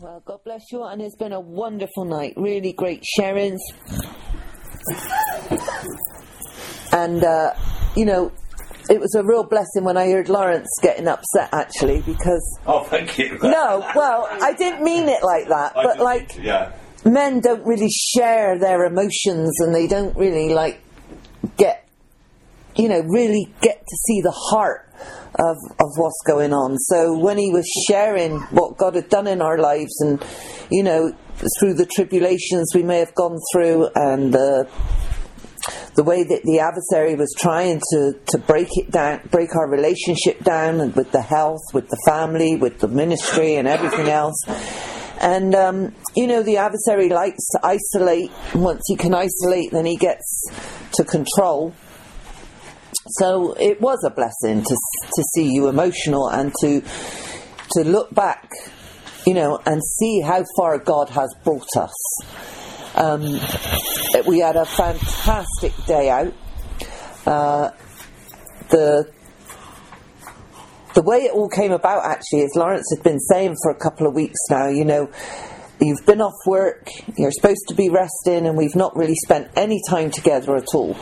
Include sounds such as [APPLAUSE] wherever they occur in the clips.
Well, God bless you, and it's been a wonderful night. Really great sharings. And, uh, you know, it was a real blessing when I heard Laurence getting upset, actually, because. Oh, thank you. [LAUGHS] No, well, I didn't mean it like that, I but like. to, yeah. men don't really share their emotions and they don't really like get you know really get to see the heart of, of what's going on so when he was sharing what god had done in our lives and you know through the tribulations we may have gone through and the the way that the adversary was trying to, to break it down, break our relationship down, and with the health, with the family, with the ministry, and everything else. And um, you know, the adversary likes to isolate. Once he can isolate, then he gets to control. So it was a blessing to to see you emotional and to to look back, you know, and see how far God has brought us. Um, we had a fantastic day out. Uh, the the way it all came about actually is Laurence had been saying for a couple of weeks now, you know, you've been off work, you're supposed to be resting, and we've not really spent any time together at all.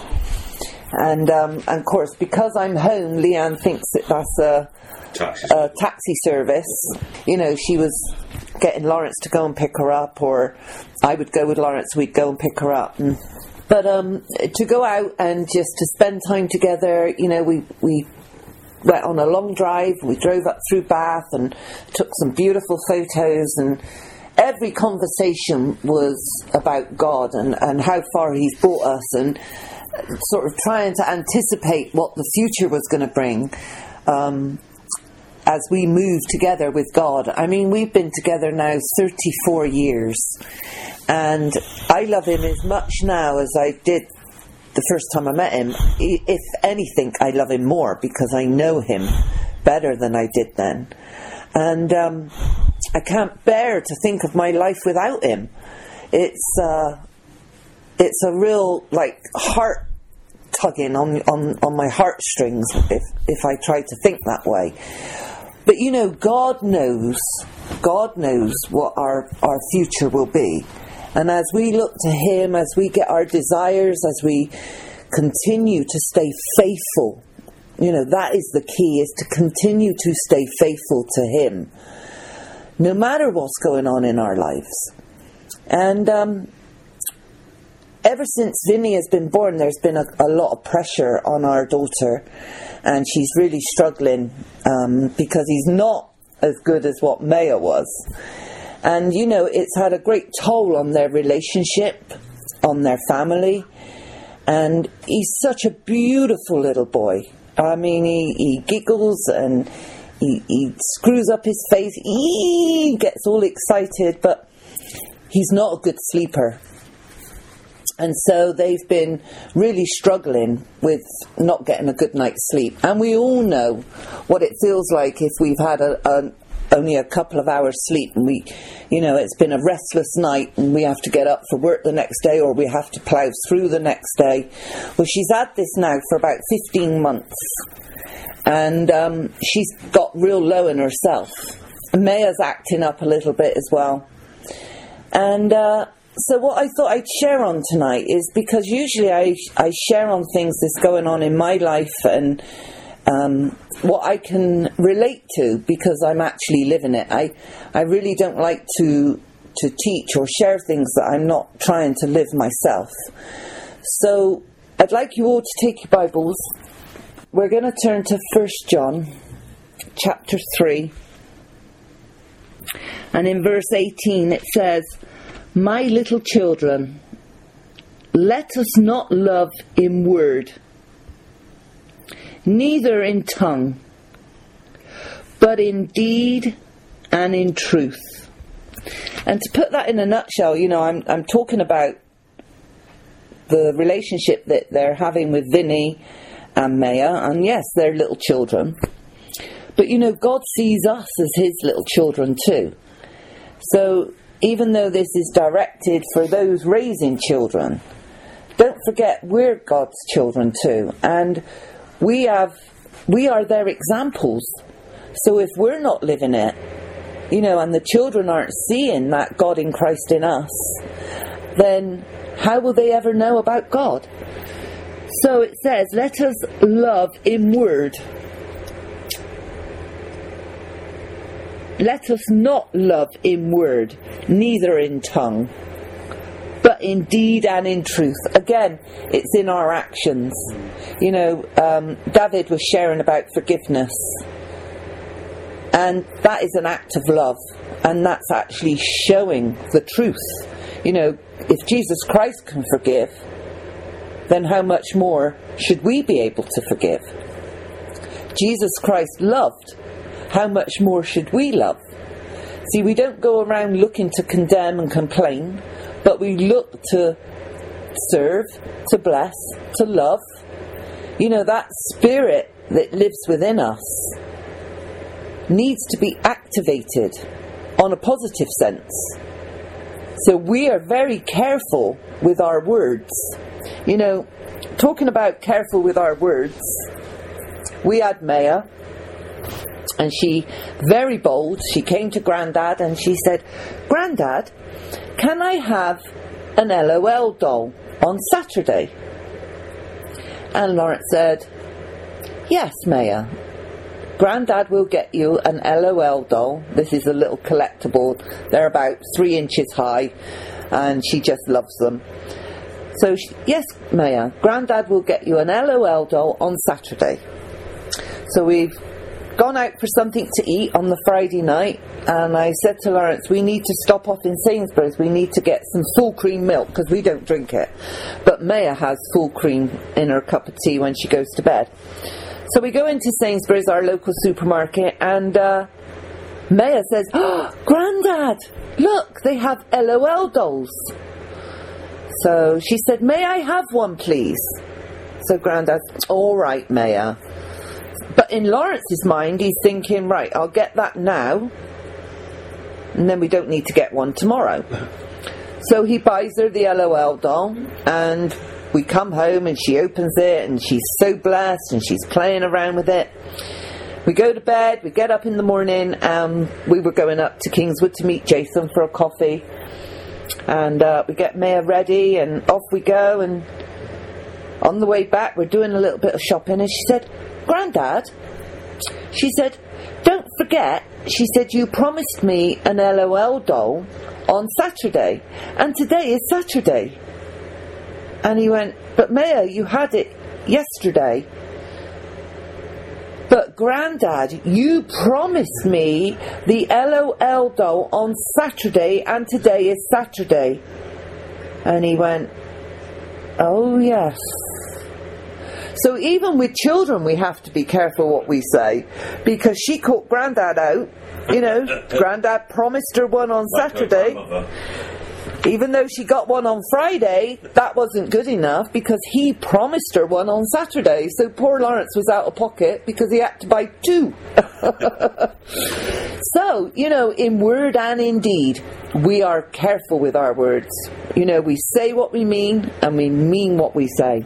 And, um, and of course, because I'm home, Leanne thinks that that's a, Taxi. a taxi service. You know, she was getting Laurence to go and pick her up, or I would go with Laurence, we'd go and pick her up. And, but um, to go out and just to spend time together, you know, we, we went on a long drive, we drove up through Bath and took some beautiful photos and every conversation was about God and, and how far He's brought us and sort of trying to anticipate what the future was going to bring. Um, as we move together with God. I mean, we've been together now 34 years, and I love Him as much now as I did the first time I met Him. If anything, I love Him more because I know Him better than I did then. And um, I can't bear to think of my life without Him. It's, uh, it's a real, like, heart tugging on, on, on my heartstrings if, if I try to think that way. But you know, God knows, God knows what our, our future will be. And as we look to Him, as we get our desires, as we continue to stay faithful, you know, that is the key, is to continue to stay faithful to Him, no matter what's going on in our lives. And um, ever since Vinny has been born, there's been a, a lot of pressure on our daughter, and she's really struggling um, because he's not as good as what Maya was. And you know, it's had a great toll on their relationship, on their family, and he's such a beautiful little boy. I mean, he, he giggles and he, he screws up his face, he gets all excited, but he's not a good sleeper. And so they've been really struggling with not getting a good night's sleep. And we all know what it feels like if we've had a, a, only a couple of hours sleep and we, you know, it's been a restless night and we have to get up for work the next day or we have to plough through the next day. Well, she's had this now for about 15 months. And um, she's got real low in herself. Maya's acting up a little bit as well. And uh, so, what I thought I'd share on tonight is because usually I, I share on things that's going on in my life and um, what I can relate to because I'm actually living it. I, I really don't like to, to teach or share things that I'm not trying to live myself. So, I'd like you all to take your Bibles. We're going to turn to 1 John chapter 3. And in verse 18 it says, My little children, let us not love in word, neither in tongue, but in deed and in truth. And to put that in a nutshell, you know, I'm, I'm talking about the relationship that they're having with Vinny and Maya, and yes, they're little children. But you know, God sees us as His little children too. So even though this is directed for those raising children, don't forget we're God's children too, and we have we are their examples. So if we're not living it, you know, and the children aren't seeing that God in Christ in us, then how will they ever know about God? So it says, let us love in word. Let us not love in word, neither in tongue, but in deed and in truth. Again, it's in our actions. You know, um, David was sharing about forgiveness, and that is an act of love, and that's actually showing the truth. You know, if Jesus Christ can forgive, then how much more should we be able to forgive? Jesus Christ loved how much more should we love? See, we don't go around looking to condemn and complain, but we look to serve, to bless, to love. You know, that spirit that lives within us needs to be activated on a positive sense. So we are very careful with our words. You know, talking about careful with our words, we had Maya, and she, very bold, she came to Grandad and she said, Grandad, can I have an LOL doll on Saturday? And Laurence said, Yes, Maya. Grandad will get you an LOL doll. This is a little collectible. They're about three inches high, and she just loves them. So, she, yes, Maya, Grandad will get you an LOL doll on Saturday. So we've gone out for something to eat on the Friday night, and I said to Laurence, we need to stop off in Sainsbury's. We need to get some full cream milk because we don't drink it. But Maya has full cream in her cup of tea when she goes to bed. So we go into Sainsbury's, our local supermarket, and uh, Maya says, oh, Grandad, look, they have LOL dolls. So she said, May I have one, please? So Grandad, all right, Maya. But in Laurence's mind, he's thinking, right, I'll get that now, and then we don't need to get one tomorrow. So he buys her the LOL doll, and we come home, and she opens it, and she's so blessed, and she's playing around with it. We go to bed, we get up in the morning, um, we were going up to Kingswood to meet Jason for a coffee, and uh, we get Maya ready, and off we go, and on the way back, we're doing a little bit of shopping, and she said, Grandad, she said, don't forget, she said, you promised me an LOL doll on Saturday, and today is Saturday. And he went, but Maya, you had it yesterday. But Grandad, you promised me the LOL doll on Saturday, and today is Saturday. And he went, Oh, yes. So even with children, we have to be careful what we say because she caught Grandad out. You know, [LAUGHS] Grandad promised her one on Saturday. Even though she got one on Friday, that wasn't good enough because he promised her one on Saturday. So poor Laurence was out of pocket because he had to buy two. [LAUGHS] so, you know, in word and in deed, we are careful with our words. You know, we say what we mean and we mean what we say.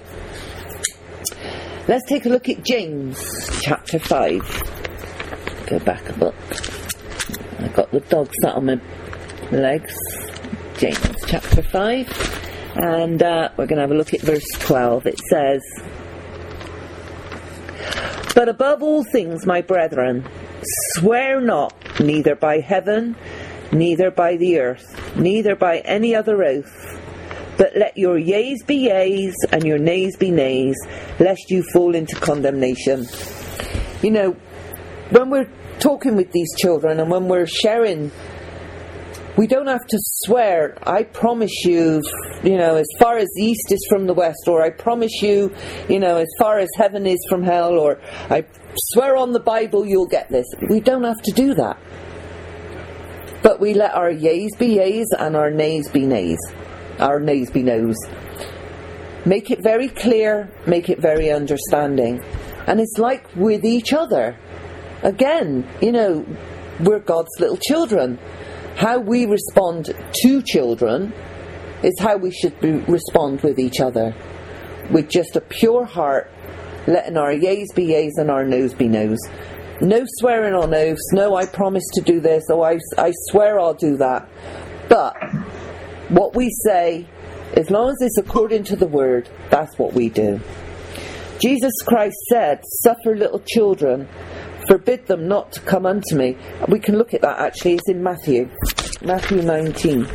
Let's take a look at James chapter 5. Go back a book. I've got the dog sat on my legs. James chapter 5. And uh, we're going to have a look at verse 12. It says, But above all things, my brethren, swear not, neither by heaven, neither by the earth, neither by any other oath but let your yeas be yeas and your nays be nays, lest you fall into condemnation. You know, when we're talking with these children and when we're sharing, we don't have to swear, I promise you, you know, as far as the east is from the west, or I promise you, you know, as far as heaven is from hell, or I swear on the Bible you'll get this. We don't have to do that. But we let our yeas be yeas and our nays be nays our nose be nose. Make it very clear, make it very understanding. And it's like with each other. Again, you know, we're God's little children. How we respond to children is how we should be, respond with each other. With just a pure heart, letting our yeas be yeas and our noes be noes. no swearing on oaths, no, I promise to do this, or I, I swear I'll do that. But what we say, as long as it's according to the word, that's what we do. Jesus Christ said, Suffer little children, forbid them not to come unto me. We can look at that actually, it's in Matthew, Matthew 19.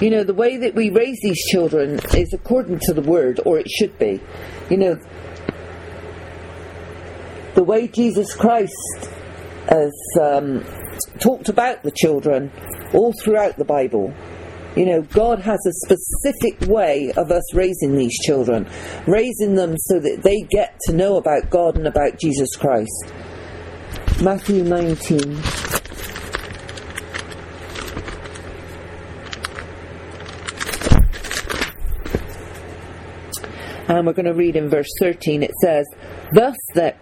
You know, the way that we raise these children is according to the word, or it should be. You know, the way Jesus Christ has um, talked about the children all throughout the Bible. You know, God has a specific way of us raising these children, raising them so that they get to know about God and about Jesus Christ. Matthew 19. And we're going to read in verse 13 it says, Thus that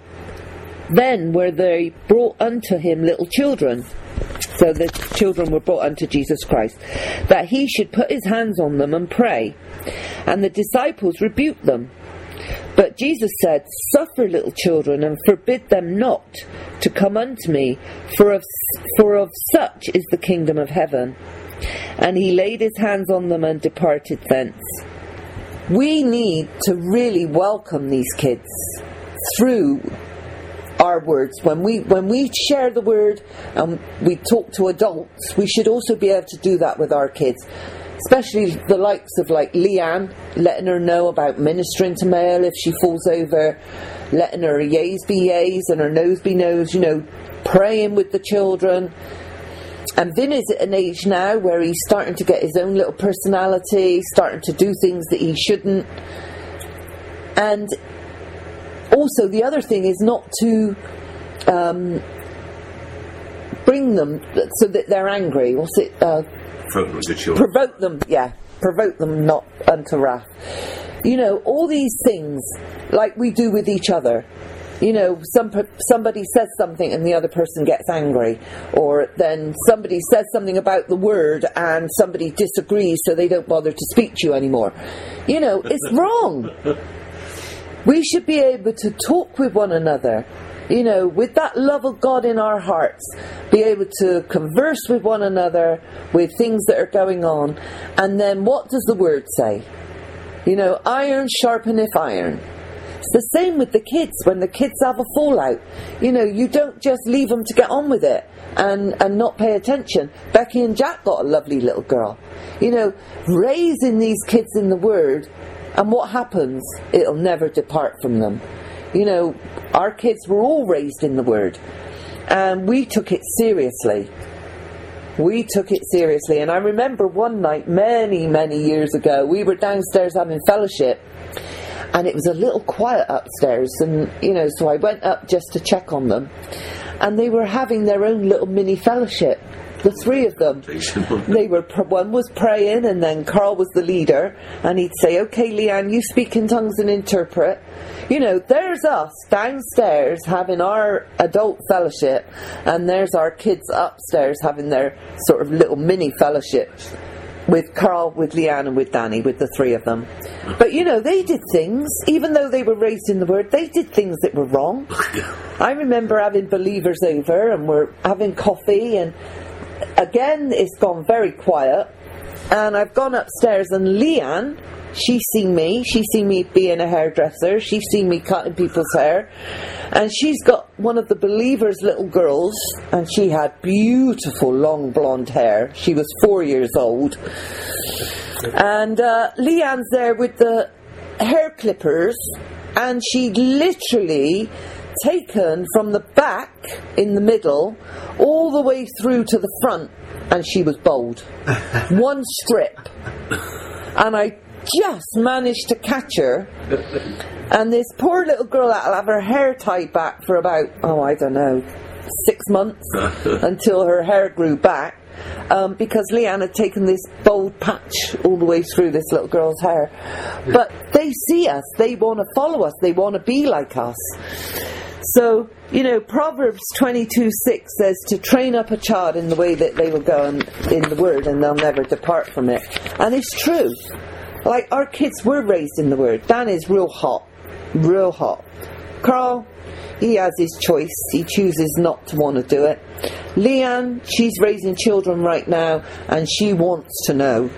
then were they brought unto him little children. So the children were brought unto Jesus Christ, that he should put his hands on them and pray. And the disciples rebuked them. But Jesus said, Suffer little children, and forbid them not to come unto me, for of, for of such is the kingdom of heaven. And he laid his hands on them and departed thence. We need to really welcome these kids through our words. When we when we share the word and we talk to adults, we should also be able to do that with our kids. Especially the likes of like Leanne, letting her know about ministering to Maya if she falls over, letting her yays be yays and her nose be nose, you know, praying with the children. And Vin is at an age now where he's starting to get his own little personality, starting to do things that he shouldn't. And also, the other thing is not to um, bring them so that they're angry. What's it? Uh, Provoke them, children. provoke them, yeah, provoke them not unto wrath. You know, all these things, like we do with each other. You know, some somebody says something and the other person gets angry, or then somebody says something about the word and somebody disagrees, so they don't bother to speak to you anymore. You know, it's wrong. We should be able to talk with one another, you know, with that love of God in our hearts, be able to converse with one another with things that are going on. And then what does the word say? You know, iron sharpeneth iron. It's the same with the kids when the kids have a fallout. You know, you don't just leave them to get on with it and, and not pay attention. Becky and Jack got a lovely little girl. You know, raising these kids in the Word, and what happens? It'll never depart from them. You know, our kids were all raised in the Word, and we took it seriously. We took it seriously, and I remember one night, many, many years ago, we were downstairs having fellowship, and it was a little quiet upstairs and you know so I went up just to check on them and they were having their own little mini fellowship the three of them they were one was praying and then Carl was the leader and he'd say okay Leanne you speak in tongues and interpret you know there's us downstairs having our adult fellowship and there's our kids upstairs having their sort of little mini fellowship with Carl, with Leanne, and with Danny, with the three of them. But you know, they did things, even though they were raised in the Word, they did things that were wrong. [LAUGHS] I remember having believers over and we're having coffee, and again, it's gone very quiet. And I've gone upstairs, and Leanne, she's seen me, she's seen me being a hairdresser, she's seen me cutting people's hair, and she's got one of the believers' little girls, and she had beautiful long blonde hair. She was four years old. And uh, Leanne's there with the hair clippers, and she'd literally taken from the back in the middle all the way through to the front, and she was bold. [LAUGHS] One strip. And I just managed to catch her. And this poor little girl that'll have her hair tied back for about, oh, I don't know, six months [LAUGHS] until her hair grew back. Um, because Leanne had taken this bold patch all the way through this little girl's hair. But they see us, they want to follow us, they want to be like us. So, you know, Proverbs 22 6 says to train up a child in the way that they will go in, in the word and they'll never depart from it. And it's true. Like our kids were raised in the word. Dan is real hot. Real hot. Carl, he has his choice. He chooses not to want to do it. Leanne, she's raising children right now and she wants to know,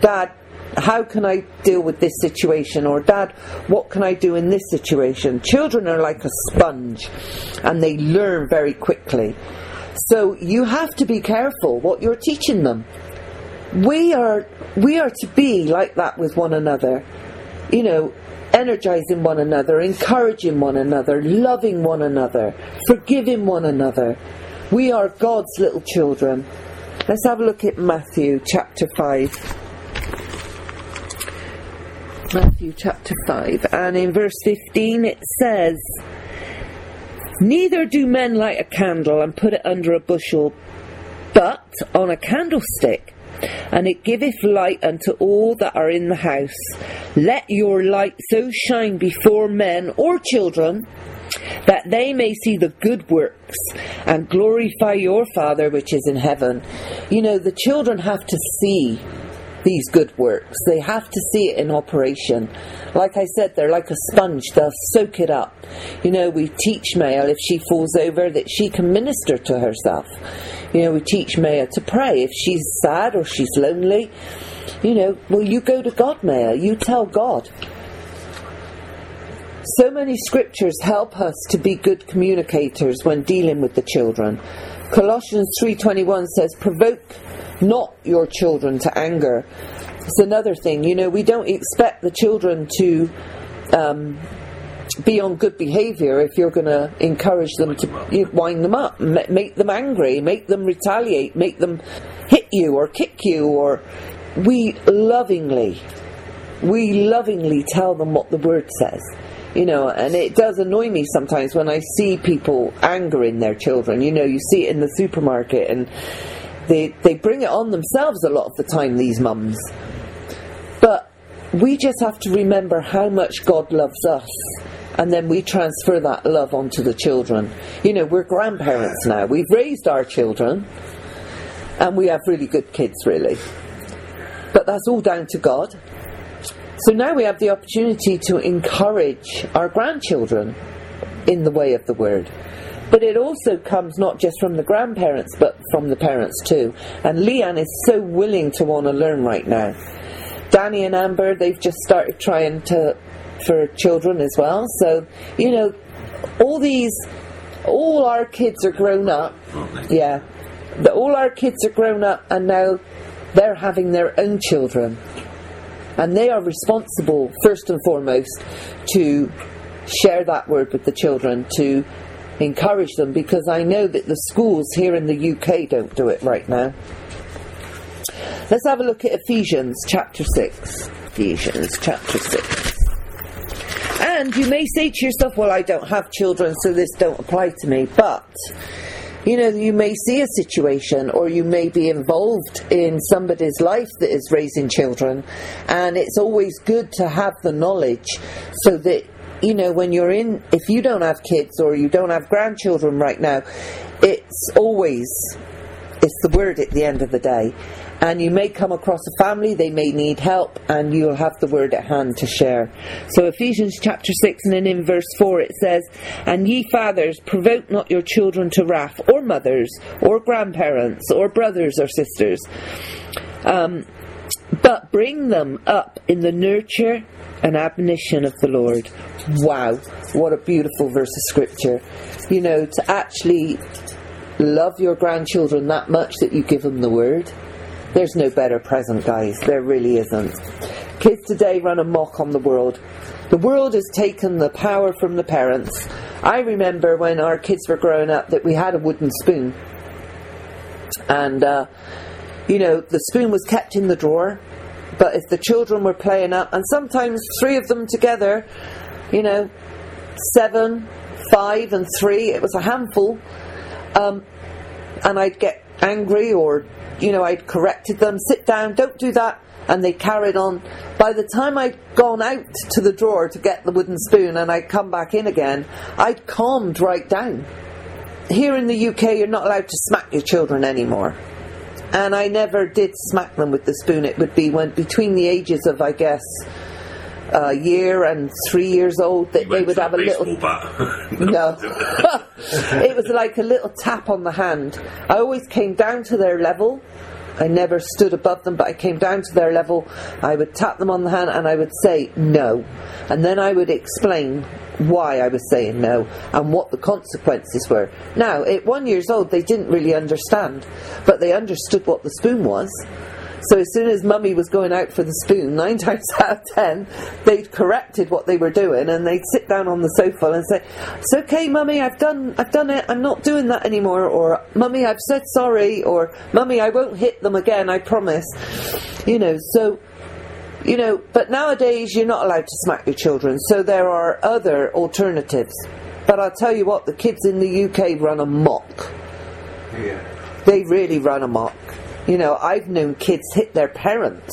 Dad, how can I deal with this situation? Or, Dad, what can I do in this situation? Children are like a sponge and they learn very quickly. So you have to be careful what you're teaching them. We are we are to be like that with one another. You know, energizing one another, encouraging one another, loving one another, forgiving one another. We are God's little children. Let's have a look at Matthew chapter 5. Matthew chapter 5, and in verse 15 it says, Neither do men light a candle and put it under a bushel, but on a candlestick, and it giveth light unto all that are in the house. Let your light so shine before men or children that they may see the good works and glorify your Father which is in heaven. You know, the children have to see these good works. They have to see it in operation. Like I said, they're like a sponge, they'll soak it up. You know, we teach Maya if she falls over that she can minister to herself. You know, we teach Maya to pray if she's sad or she's lonely. You know, well, you go to God, Maya, you tell God. So many scriptures help us to be good communicators when dealing with the children. Colossians 3:21 says provoke not your children to anger. It's another thing, you know, we don't expect the children to um, be on good behaviour if you're going to encourage them to wind them up, make them angry, make them retaliate, make them hit you or kick you, or we lovingly, we lovingly tell them what the word says. You know, and it does annoy me sometimes when I see people angering their children. You know, you see it in the supermarket and they, they bring it on themselves a lot of the time, these mums. But we just have to remember how much God loves us and then we transfer that love onto the children. You know, we're grandparents now. We've raised our children, and we have really good kids, really. But that's all down to God. So now we have the opportunity to encourage our grandchildren in the way of the word. But it also comes not just from the grandparents, but from the parents too. And Leanne is so willing to want to learn right now. Danny and Amber, they've just started trying to for children as well. So you know, all these, all our kids are grown up. Yeah, the, all our kids are grown up, and now they're having their own children, and they are responsible first and foremost to share that word with the children to encourage them because I know that the schools here in the UK don't do it right now. Let's have a look at Ephesians chapter 6. Ephesians chapter 6. And you may say to yourself, well, I don't have children, so this don't apply to me. But, you know, you may see a situation or you may be involved in somebody's life that is raising children. And it's always good to have the knowledge so that you know, when you're in, if you don't have kids or you don't have grandchildren right now, it's always, it's the word at the end of the day. And you may come across a family, they may need help, and you'll have the word at hand to share. So, Ephesians chapter 6, and then in verse 4 it says, And ye fathers, provoke not your children to wrath, or mothers, or grandparents, or brothers or sisters, um, but bring them up in the nurture and admonition of the Lord. Wow, what a beautiful verse of scripture. You know, to actually love your grandchildren that much that you give them the word. There's no better present, guys. There really isn't. Kids today run amok on the world. The world has taken the power from the parents. I remember when our kids were growing up that we had a wooden spoon. And, uh, you know, the spoon was kept in the drawer. But if the children were playing up, and sometimes three of them together, you know, seven, five, and three. It was a handful. Um, and I'd get angry or, you know, I'd corrected them, sit down, don't do that. And they carried on. By the time I'd gone out to the drawer to get the wooden spoon and I'd come back in again, I'd calmed right down. Here in the UK, you're not allowed to smack your children anymore. And I never did smack them with the spoon. It would be when between the ages of, I guess, a year and three years old, that they would have a little. [LAUGHS] [LAUGHS] No. [LAUGHS] it was like a little tap on the hand. I always came down to their level. I never stood above them, but I came down to their level. I would tap them on the hand and I would say no. And then I would explain why I was saying no and what the consequences were. Now, at one years old, they didn't really understand, but they understood what the spoon was. So as soon as mummy was going out for the spoon, [LAUGHS] nine times out of ten, they'd corrected what they were doing and they'd sit down on the sofa and say, It's okay, mummy, I've done I've done it, I'm not doing that anymore or Mummy, I've said sorry or Mummy, I won't hit them again, I promise. You know, so you know, but nowadays you're not allowed to smack your children, so there are other alternatives. But I'll tell you what, the kids in the UK run amok. Yeah. They really run amok. You know, I've known kids hit their parents.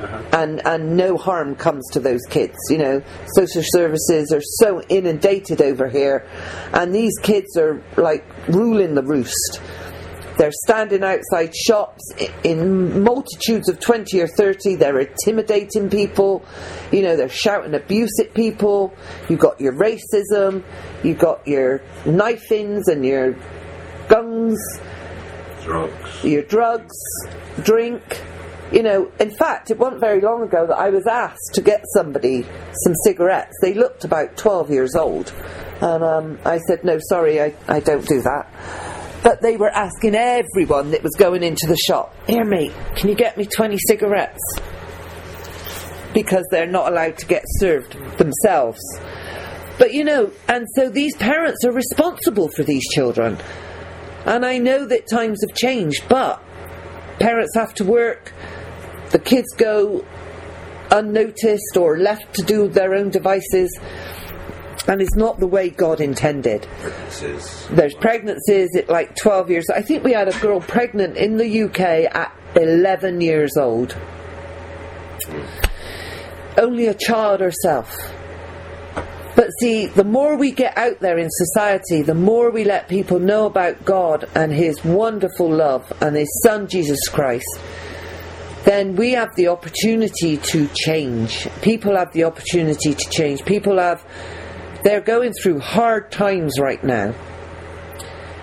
Uh-huh. And, and no harm comes to those kids. You know, social services are so inundated over here, and these kids are like ruling the roost. They're standing outside shops in multitudes of 20 or 30. They're intimidating people. You know, they're shouting abuse at people. You've got your racism. You've got your knifings and your guns Drugs. your drugs, drink. You know, in fact, it wasn't very long ago that I was asked to get somebody some cigarettes. They looked about 12 years old. And um, I said, no, sorry, I, I don't do that. But they were asking everyone that was going into the shop, here, mate, can you get me 20 cigarettes? Because they're not allowed to get served themselves. But you know, and so these parents are responsible for these children. And I know that times have changed, but parents have to work, the kids go unnoticed or left to do their own devices, and it's not the way God intended. Is There's pregnancies at like 12 years. I think we had a girl pregnant in the UK at 11 years old. Only a child herself. But see, the more we get out there in society, the more we let people know about God and His wonderful love and His Son Jesus Christ, then we have the opportunity to change. People have the opportunity to change. People have, they're going through hard times right now.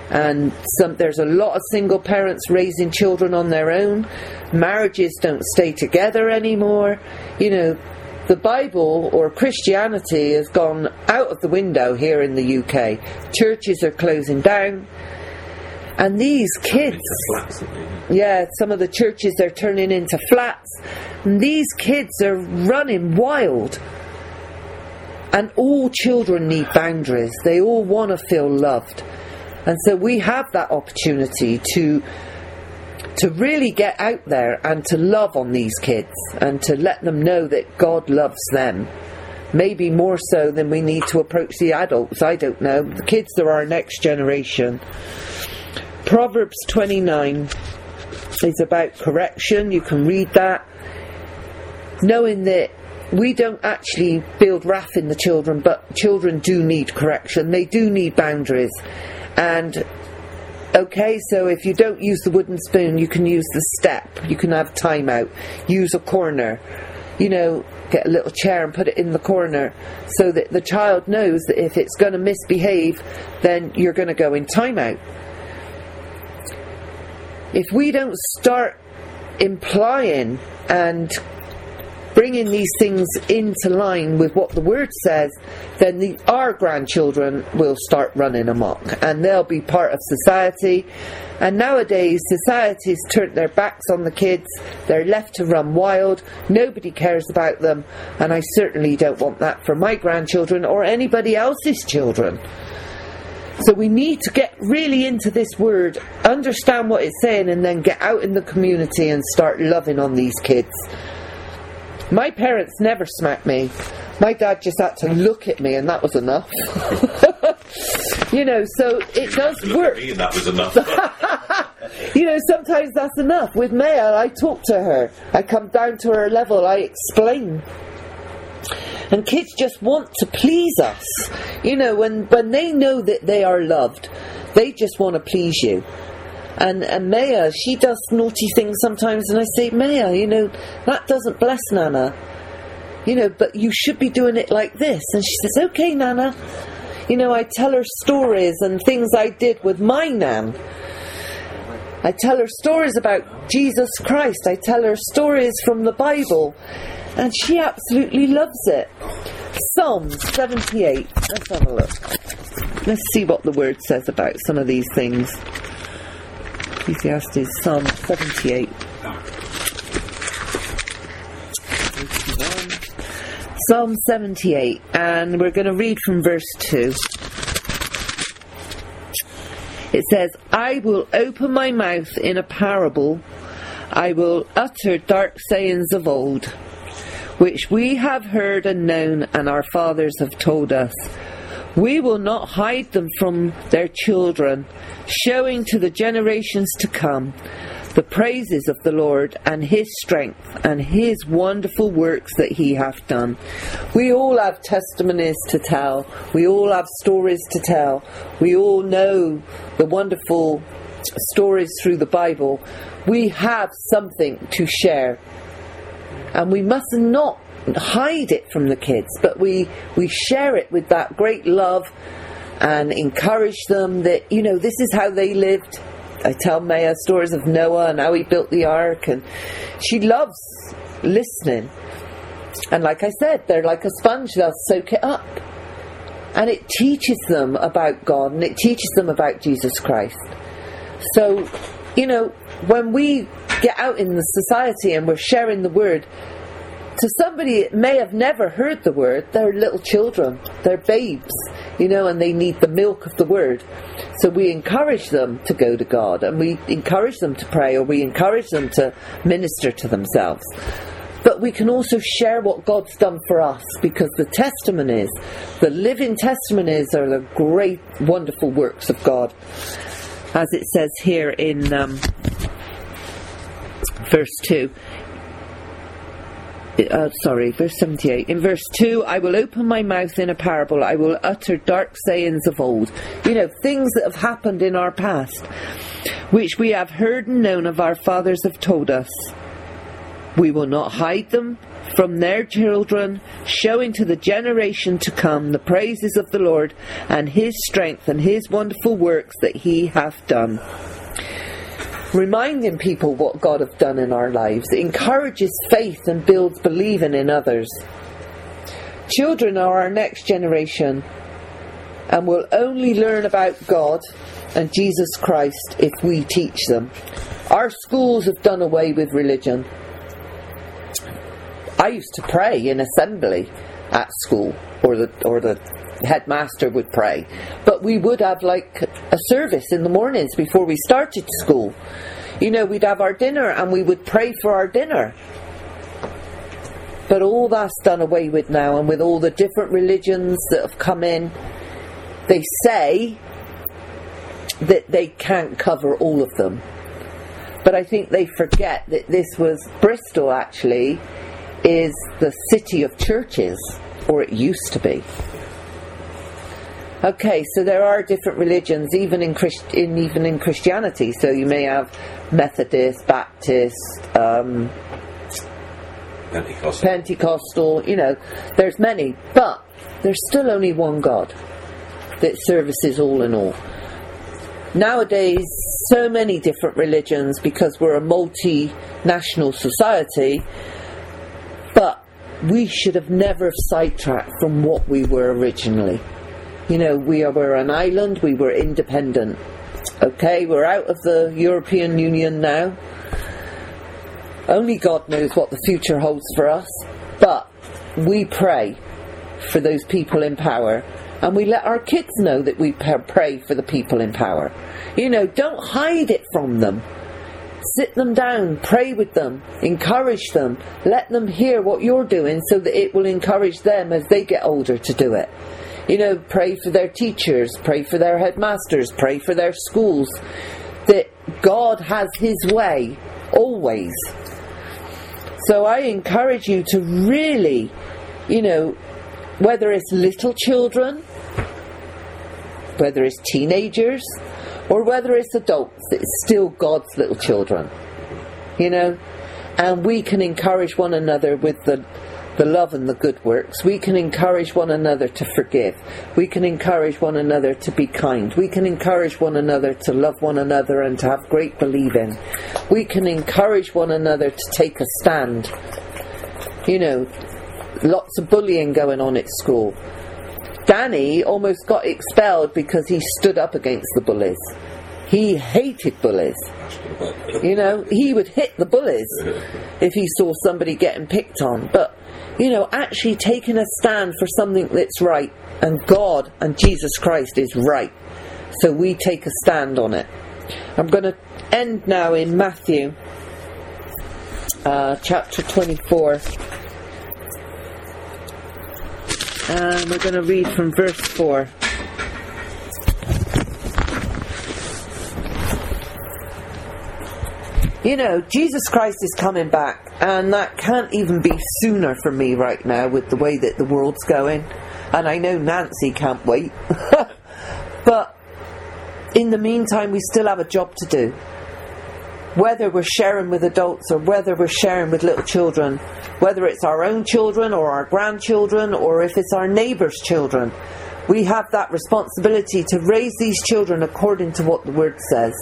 And some, there's a lot of single parents raising children on their own. Marriages don't stay together anymore. You know, the Bible or Christianity has gone out of the window here in the UK. Churches are closing down. And these kids, flats. aren't they? yeah, some of the churches are turning into flats. And these kids are running wild. And all children need boundaries. They all want to feel loved. And so we have that opportunity to to really get out there and to love on these kids and to let them know that God loves them. Maybe more so than we need to approach the adults. I don't know. The kids are our next generation. Proverbs 29 is about correction. You can read that. Knowing that we don't actually build wrath in the children, but children do need correction. They do need boundaries. And okay, so if you don't use the wooden spoon, you can use the step. You can have timeout. Use a corner. You know, get a little chair and put it in the corner so that the child knows that if it's going to misbehave, then you're going to go in timeout. If we don't start implying and bringing these things into line with what the word says, then the, our grandchildren will start running amok and they'll be part of society. And nowadays, society's turned their backs on the kids, they're left to run wild, nobody cares about them, and I certainly don't want that for my grandchildren or anybody else's children. So we need to get really into this word, understand what it's saying, and then get out in the community and start loving on these kids. My parents never smacked me. My dad just had to look at me, and that was enough. [LAUGHS] you know, so it does Look work. and that was enough. [LAUGHS] You know, sometimes that's enough. With Maya, I talk to her. I come down to her level. I explain. And kids just want to please us. You know, when, when they know that they are loved, they just want to please you. And, and Maya, she does naughty things sometimes, and I say, Maya, you know, that doesn't bless Nana. you know, but you should be doing it like this. And she says, okay, Nana. You know, I tell her stories and things I did with my Nan. I tell her stories about Jesus Christ. I tell her stories from the Bible. And she absolutely loves it. Psalm 78. Let's have a look. Let's see what the word says about some of these things. Ecclesiastes, Psalm 78. Psalm 78, and we're going to read from verse 2. It says, I will open my mouth in a parable, I will utter dark sayings of old, which we have heard and known, and our fathers have told us. We will not hide them from their children, showing to the generations to come the praises of the Lord and his strength and his wonderful works that he hath done. We all have testimonies to tell. We all have stories to tell. We all know the wonderful stories through the Bible. We have something to share. And we must not hide it from the kids, but we, we share it with that great love and encourage them that, you know, this is how they lived. I tell Maya stories of Noah and how he built the ark, and she loves listening. And like I said, they're like a sponge, they'll soak it up. And it teaches them about God and it teaches them about Jesus Christ. So, you know, when we get out in the society and we're sharing the word, to somebody may have never heard the word, they're little children, they're babes, you know, and they need the milk of the word. So we encourage them to go to God and we encourage them to pray or we encourage them to minister to themselves. But we can also share what God's done for us because the testimonies, the living testimonies, are the great, wonderful works of God. As it says here in um, verse 2 uh, sorry, verse 78. In verse 2, I will open my mouth in a parable, I will utter dark sayings of old. You know, things that have happened in our past, which we have heard and known of our fathers have told us. We will not hide them from their children, showing to the generation to come the praises of the Lord and his strength and his wonderful works that he hath done reminding people what God has done in our lives. Encourages faith and builds believing in others. Children are our next generation and will only learn about God and Jesus Christ if we teach them. Our schools have done away with religion. I used to pray in assembly at school, or the or the headmaster would pray. But we would have like a service in the mornings before we started school. You know, we'd have our dinner and we would pray for our dinner. But all that's done away with now, and with all the different religions that have come in, they say that they can't cover all of them. But I think they forget that this was Bristol actually is the city of churches, or it used to be. Okay, so there are different religions, even in, Christ- in even in Christianity. So you may have Methodist, Baptist, um, Pentecostal. Pentecostal. You know, there's many, but there's still only one God that services all in all. Nowadays, so many different religions because we're a multinational society, but we should have never sidetracked from what we were originally. You know, we are, were an island, we were independent. Okay, we're out of the European Union now. Only God knows what the future holds for us, but we pray for those people in power and we let our kids know that we pray for the people in power. You know, don't hide it from them. Sit them down, pray with them, encourage them, let them hear what you're doing so that it will encourage them as they get older to do it. You know, pray for their teachers, pray for their headmasters, pray for their schools. That God has His way, always. So I encourage you to really, you know, whether it's little children, whether it's teenagers, or whether it's adults, it's still God's little children. You know? And we can encourage one another with the the love and the good works. We can encourage one another to forgive. We can encourage one another to be kind. We can encourage one another to love one another and to have great believing. We can encourage one another to take a stand. You know, lots of bullying going on at school. Danny almost got expelled because he stood up against the bullies. He hated bullies. You know, he would hit the bullies if he saw somebody getting picked on. But, you know, actually taking a stand for something that's right, and God and Jesus Christ is right. So we take a stand on it. I'm going to end now in Matthew uh, chapter 24. And we're going to read from verse 4. You know, Jesus Christ is coming back, and that can't even be sooner for me right now with the way that the world's going. And I know Nancy can't wait. [LAUGHS] but in the meantime, we still have a job to do. Whether we're sharing with adults or whether we're sharing with little children, whether it's our own children or our grandchildren or if it's our neighbours' children, we have that responsibility to raise these children according to what the Word says.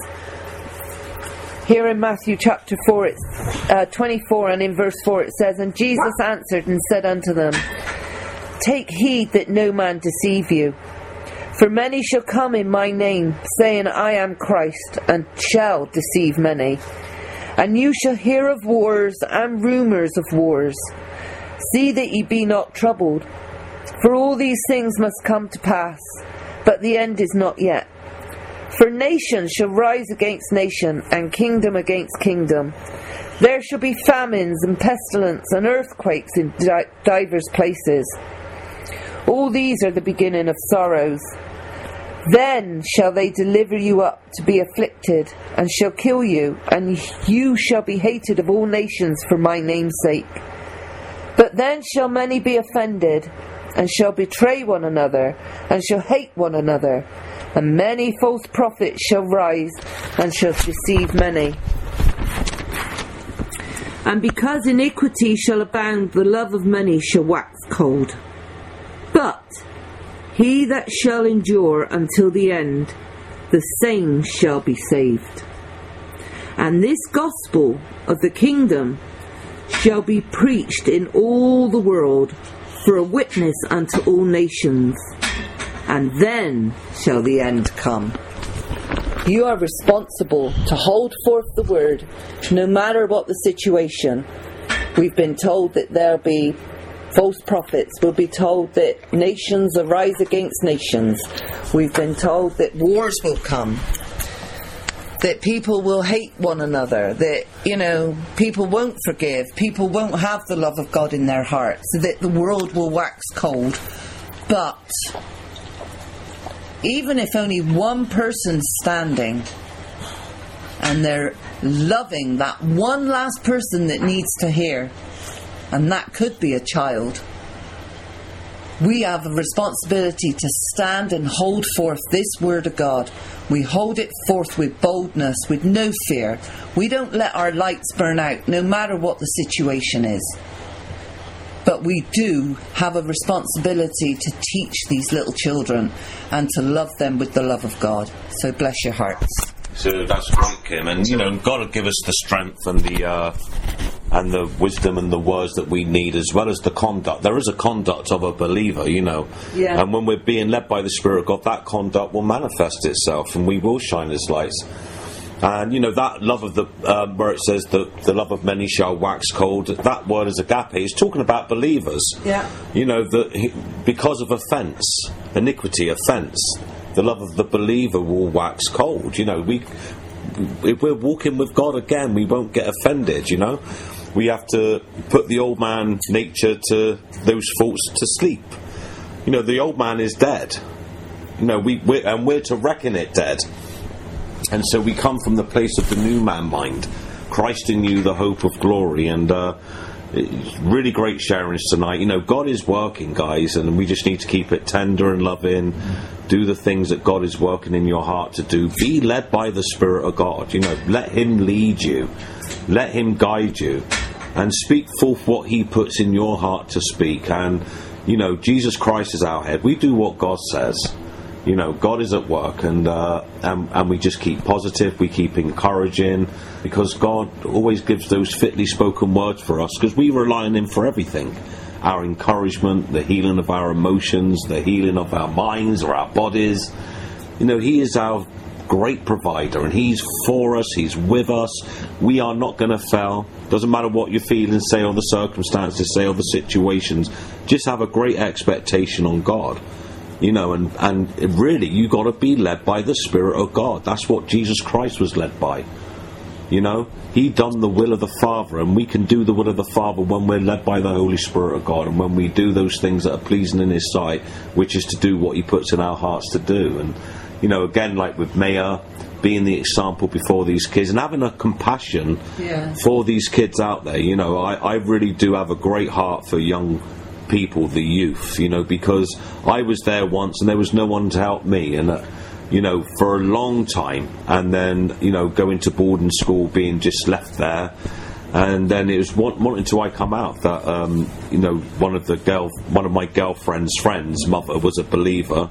Here in Matthew chapter 4, it's uh, 24, and in verse 4 it says, And Jesus answered and said unto them, Take heed that no man deceive you. For many shall come in my name, saying, I am Christ, and shall deceive many. And you shall hear of wars and rumours of wars. See that ye be not troubled, for all these things must come to pass, but the end is not yet. For nation shall rise against nation, and kingdom against kingdom. There shall be famines and pestilence and earthquakes in di- divers places. All these are the beginning of sorrows. Then shall they deliver you up to be afflicted, and shall kill you, and you shall be hated of all nations for my name's sake. But then shall many be offended, and shall betray one another, and shall hate one another and many false prophets shall rise and shall deceive many. And because iniquity shall abound, the love of many shall wax cold. But he that shall endure until the end, the same shall be saved. And this gospel of the kingdom shall be preached in all the world for a witness unto all nations and then shall the end come. You are responsible to hold forth the word no matter what the situation. We've been told that there'll be false prophets. We'll be told that nations arise against nations. We've been told that wars will come. That people will hate one another, that, you know, people won't forgive, people won't have the love of God in their hearts, that the world will wax cold. But even if only one person's standing and they're loving that one last person that needs to hear, and that could be a child, we have a responsibility to stand and hold forth this word of God. We hold it forth with boldness, with no fear. We don't let our lights burn out, no matter what the situation is. But we do have a responsibility to teach these little children and to love them with the love of God. So bless your hearts. So that's great, Kim, and you know, God will give us the strength and the uh, and the wisdom and the words that we need, as well as the conduct. There is a conduct of a believer, you know, Yeah. and when we're being led by the Spirit of God, that conduct will manifest itself, and we will shine as lights. And you know that love of the um, where it says that the love of many shall wax cold. That word is agape. He's talking about believers. Yeah. You know that because of offence, iniquity, offence, the love of the believer will wax cold. You know we if we're walking with God again, we won't get offended. You know, we have to put the old man nature to those thoughts to sleep. You know, the old man is dead. You know, we we're, and we're to reckon it dead. And so we come from the place of the new man mind, Christ in you, the hope of glory. And uh, really great sharings tonight. You know, God is working, guys, and we just need to keep it tender and loving. Do the things that God is working in your heart to do. Be led by the Spirit of God. You know, let Him lead you, let Him guide you. and speak forth what He puts in your heart to speak. And, you know, Jesus Christ is our head. We do what God says. You know, God is at work, and, uh, and, and we just keep positive, we keep encouraging, because God always gives those fitly spoken words for us, because we rely on Him for everything our encouragement, the healing of our emotions, the healing of our minds or our bodies. You know, He is our great provider and He's for us, He's with us. We are not going to fail. Doesn't matter what you're feeling, say, or the circumstances, say, or the situations. Just have a great expectation on God. You know, and, and really, you've got to be led by the Spirit of God. That's what Jesus Christ was led by. You know, He done the will of the Father, and we can do the will of the Father when we're led by the Holy Spirit of God, and when we do those things that are pleasing in His sight, which is to do what He puts in our hearts to do. And you know, again, like with Maya, being the example before these kids and having a compassion Yeah. for these kids out there. You know, I, I really do have a great heart for young people, the youth, you know, because I was there once and there was no one to help me. And, uh, you know, for a long time, and then, you know, going to boarding school, being just left there. And then it was one, wanting to I come out that um, you know one of the girl one of my girlfriend's friends' mother was a believer,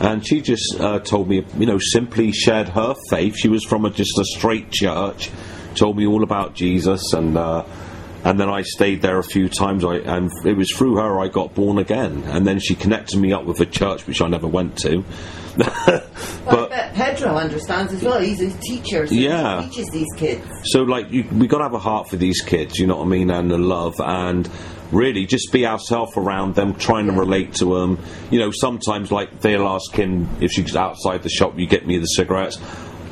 and she just uh, told me, you know, simply shared her faith. She was from a, just a straight church, told me all about Jesus, and uh, and then I stayed there a few times. I, and it was through her I got born again, and then she connected me up with a church which I never went to. [LAUGHS] Well, but I bet Pedro understands as well. He's a teacher, so Yeah. he teaches these kids. so like you, we got to have a heart for these kids, you know what I mean, and the love and really just be ourselves around them, trying to relate to them. You know, sometimes like they'll ask him if she's outside the shop, you get me the cigarettes.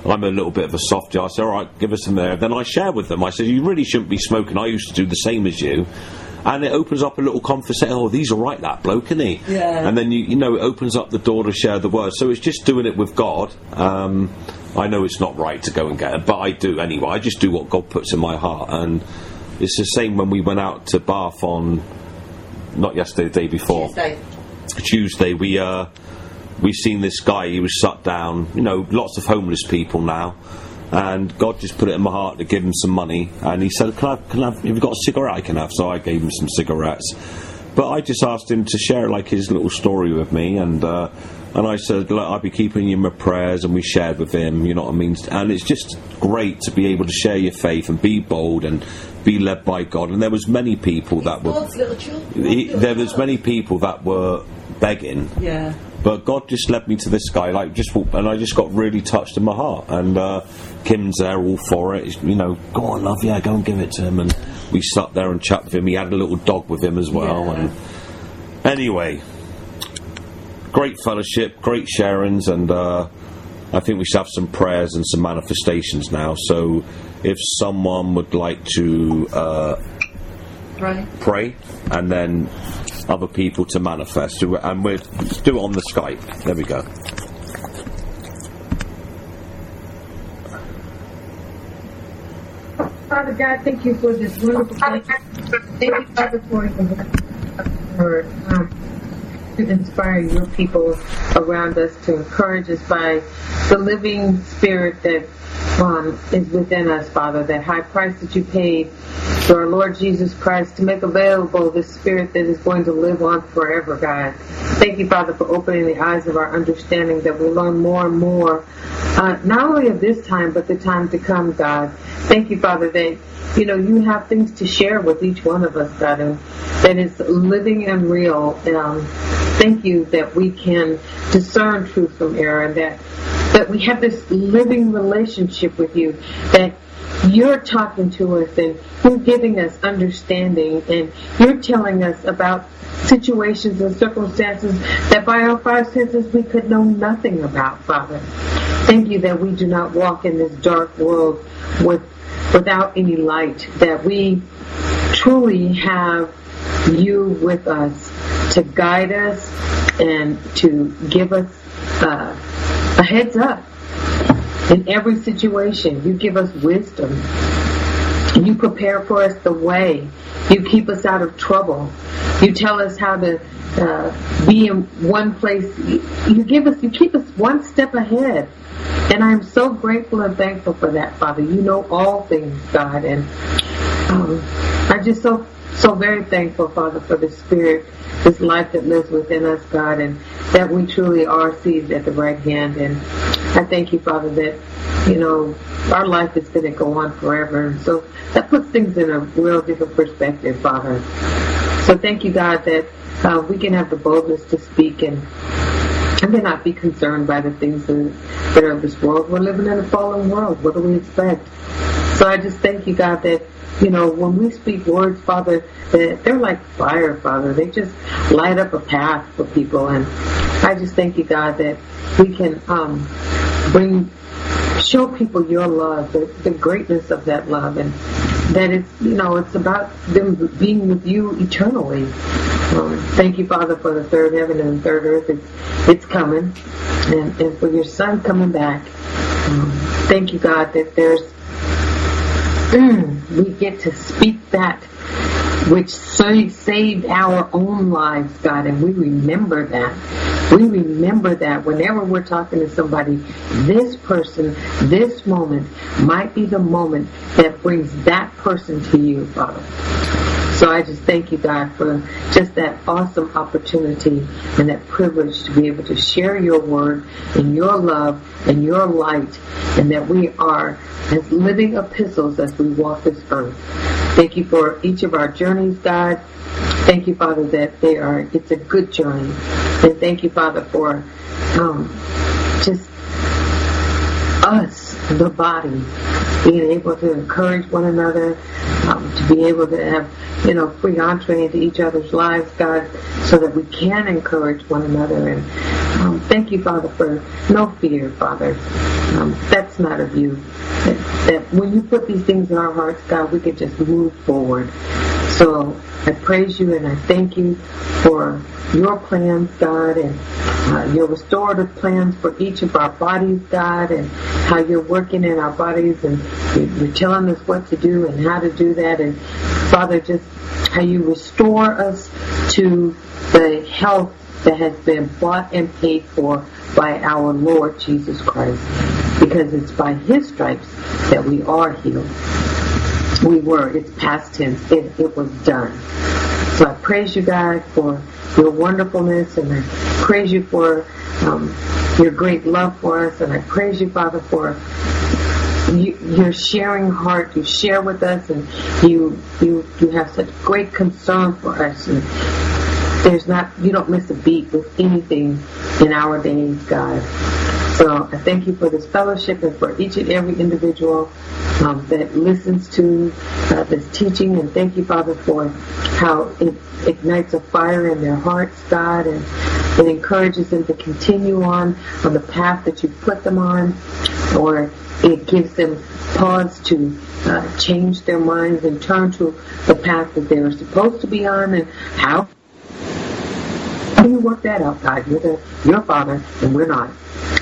I'm a little bit of a soft jar. I say, all right, give us some there. Then I share with them. I said, you really shouldn't be smoking. I used to do the same as you. And it opens up a little conversation. Oh, he's all right, that bloke, isn't he? Yeah. And then you, you know, it opens up the door to share the word. So it's just doing it with God. Um, I know it's not right to go and get it, but I do anyway. I just do what God puts in my heart, and it's the same when we went out to Bath on not yesterday, the day before. Tuesday. Tuesday, we uh, we seen this guy. He was shut down. You know, lots of homeless people now, and God just put it in my heart to give him some money. And he said, "Can I? Can I have? Have you got a cigarette? I can have." So I gave him some cigarettes. But I just asked him to share like his little story with me, and uh, and I said, Look, I'll be keeping you in my prayers, and we shared with him. You know what I mean? And it's just great to be able to share your faith and be bold and be led by God. And there was many people that were God's little children. he, there was many people that were begging, Yeah. But God just led me to this guy, like just, and I just got really touched in my heart. And uh, Kim's there, all for it. He's, You know, go on, love, yeah, go and give it to him. And we sat there and chat with him. He had a little dog with him as well. Yeah. And anyway, great fellowship, great sharings, and uh, I think we should have some prayers and some manifestations now. So, if someone would like to. Uh, Right. pray and then other people to manifest. And we'll do it on the Skype. There we go. Father God, thank you for this wonderful day. Thank you, Father, for for um, to inspire your people around us, to encourage us by the living spirit that um, is within us, Father, that high price that you paid to our Lord Jesus Christ to make available this spirit that is going to live on forever, God. Thank you, Father, for opening the eyes of our understanding that we learn more and more, uh, not only of this time, but the time to come, God. Thank you, Father, that you know you have things to share with each one of us, God, and that is living and real. Um, thank you that we can discern truth from error, and that that we have this living relationship with you. That you're talking to us and you're giving us understanding and you're telling us about situations and circumstances that by our five senses we could know nothing about, Father. Thank you that we do not walk in this dark world with without any light, that we truly have you with us to guide us and to give us uh, a heads up in every situation. You give us wisdom. You prepare for us the way. You keep us out of trouble. You tell us how to uh, be in one place. You give us, you keep us one step ahead. And I'm so grateful and thankful for that, Father. You know all things, God. And um, I'm just so so very thankful, Father, for the Spirit, this life that lives within us, God, and that we truly are seated at the right hand. And I thank you, Father, that you know our life is going to go on forever. And so that puts things in a real different perspective, Father. So thank you, God, that uh, we can have the boldness to speak and and to not be concerned by the things that, that are of this world. We're living in a fallen world. What do we expect? So I just thank you, God, that you know, when we speak words, Father, they're like fire, Father. They just light up a path for people. And I just thank you, God, that we can um, bring, show people your love, the, the greatness of that love, and that it's, you know, it's about them being with you eternally. Um, thank you, Father, for the third heaven and the third earth. It's, it's coming. And, and for your son coming back. Um, thank you, God, that there's we get to speak that which saved our own lives, God, and we remember that. We remember that whenever we're talking to somebody, this person, this moment might be the moment that brings that person to you, Father. So I just thank you, God, for just that awesome opportunity and that privilege to be able to share your word and your love and your light, and that we are as living epistles as we walk this earth. Thank you for each of our journeys, God. Thank you, Father, that they are, it's a good journey. And thank you, Father, for um, just us, the body, being able to encourage one another, to be able to have, you know, free entree into each other's lives, God, so that we can encourage one another. And um, thank you, Father, for no fear, Father. Um, that's not of you. That, that when you put these things in our hearts, God, we can just move forward. So I praise you and I thank you for your plans, God, and uh, your restorative plans for each of our bodies, God, and how you're working in our bodies and you're telling us what to do and how to do that. And Father, just how you restore us to the health that has been bought and paid for by our Lord Jesus Christ. Because it's by his stripes that we are healed. We were. It's past tense. It, it was done. So I praise you, God, for your wonderfulness, and I praise you for um, your great love for us, and I praise you, Father, for you, your sharing heart. You share with us, and you you you have such great concern for us, and there's not you don't miss a beat with anything in our days, God. So I thank you for this fellowship and for each and every individual um, that listens to uh, this teaching. And thank you, Father, for how it ignites a fire in their hearts, God, and it encourages them to continue on on the path that you put them on, or it gives them pause to uh, change their minds and turn to the path that they are supposed to be on, and how. You work that out, God? You're the, your Father, and we're not.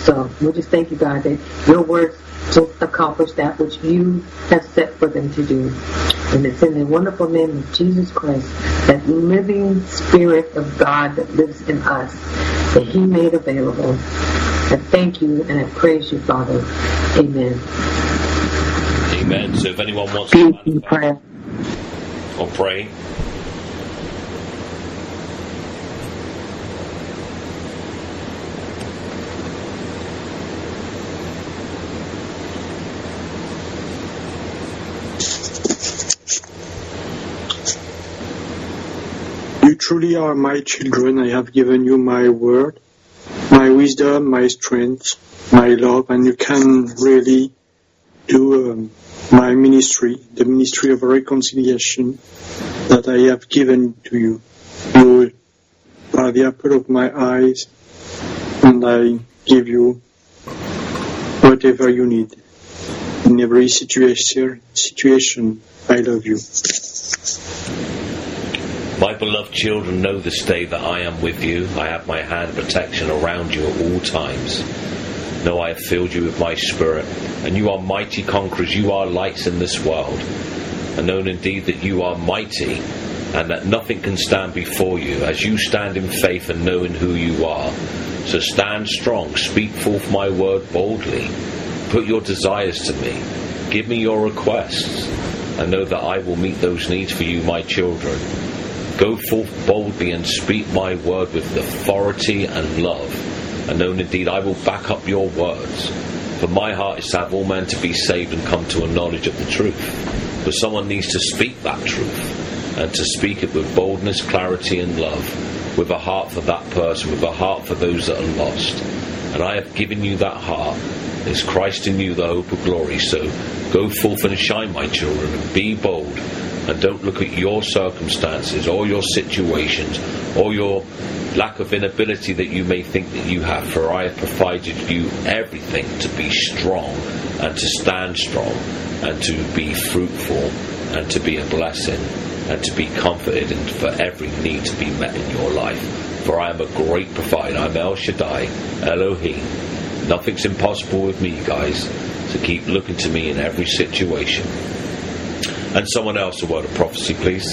So we just thank you, God, that your words just accomplish that which you have set for them to do. And it's in the wonderful name of Jesus Christ, that living Spirit of God that lives in us, that He made available. I thank you and I praise you, Father. Amen. Amen. So if anyone wants to pray or pray, You truly are my children. I have given you my word, my wisdom, my strength, my love, and you can really do um, my ministry, the ministry of reconciliation that I have given to you. You are the apple of my eyes, and I give you whatever you need. In every situation, situation I love you. My beloved children, know this day that I am with you. I have my hand of protection around you at all times. Know I have filled you with my spirit, and you are mighty conquerors. You are lights in this world. And known indeed that you are mighty, and that nothing can stand before you, as you stand in faith and knowing who you are. So stand strong, speak forth my word boldly. Put your desires to me. Give me your requests. and know that I will meet those needs for you, my children. Go forth boldly and speak my word with authority and love, and know indeed I will back up your words. For my heart is to have all men to be saved and come to a knowledge of the truth. But someone needs to speak that truth, and to speak it with boldness, clarity, and love, with a heart for that person, with a heart for those that are lost. And I have given you that heart. There's Christ in you, the hope of glory. So go forth and shine, my children, and be bold and don't look at your circumstances or your situations or your lack of inability that you may think that you have, for I have provided you everything to be strong and to stand strong and to be fruitful and to be a blessing and to be comforted and for every need to be met in your life. For I am a great provider. I'm El Shaddai, Elohim. Nothing's impossible with me, guys. So keep looking to me in every situation. And someone else a word of prophecy, please.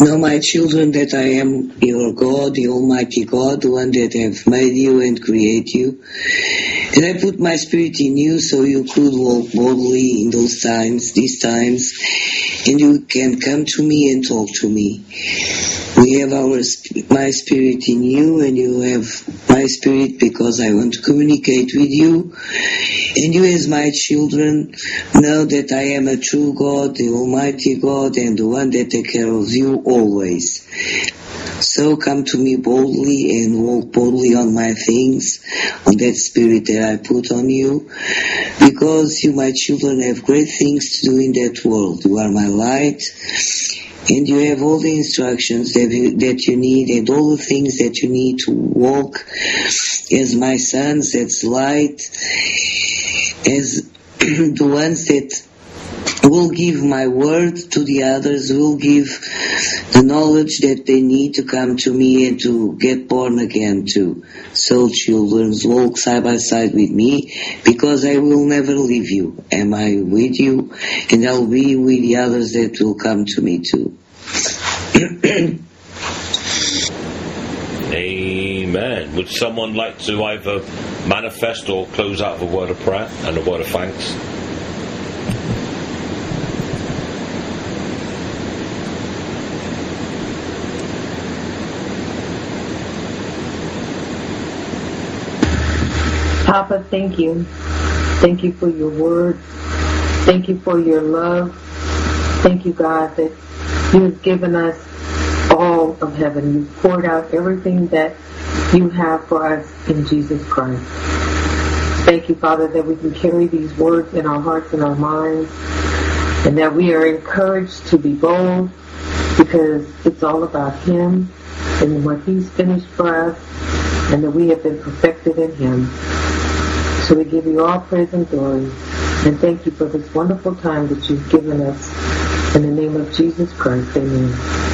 Know, my children, that I am your God, the Almighty God, the one that have made you and create you. And I put my spirit in you so you could walk boldly in those times, these times, and you can come to me and talk to me. We have our my spirit in you, and you have my spirit because I want to communicate with you. And you, as my children, know that I am a true God, the Almighty God, and the one that take care of you always. So come to me boldly and walk boldly on my things, on that spirit that I put on you, because you, my children, have great things to do in that world. You are my light, and you have all the instructions that you, that you need and all the things that you need to walk as my sons, that's light, as [CLEARS THROAT] the ones that will give my word to the others, will give the knowledge that they need to come to me and to get born again to soul children, walk side by side with me, because I will never leave you. Am I with you? And I'll be with the others that will come to me too. [COUGHS] Amen. Would someone like to either manifest or close out with a word of prayer and a word of thanks? Papa, thank you. Thank you for your word. Thank you for your love. Thank you, God, that you have given us all of heaven. You've poured out everything that you have for us in Jesus Christ. Thank you, Father, that we can carry these words in our hearts and our minds, and that we are encouraged to be bold because it's all about Him and what He's finished for us, and that we have been perfected in Him. So we give you all praise and glory, and thank you for this wonderful time that you've given us. In the name of Jesus Christ, amen.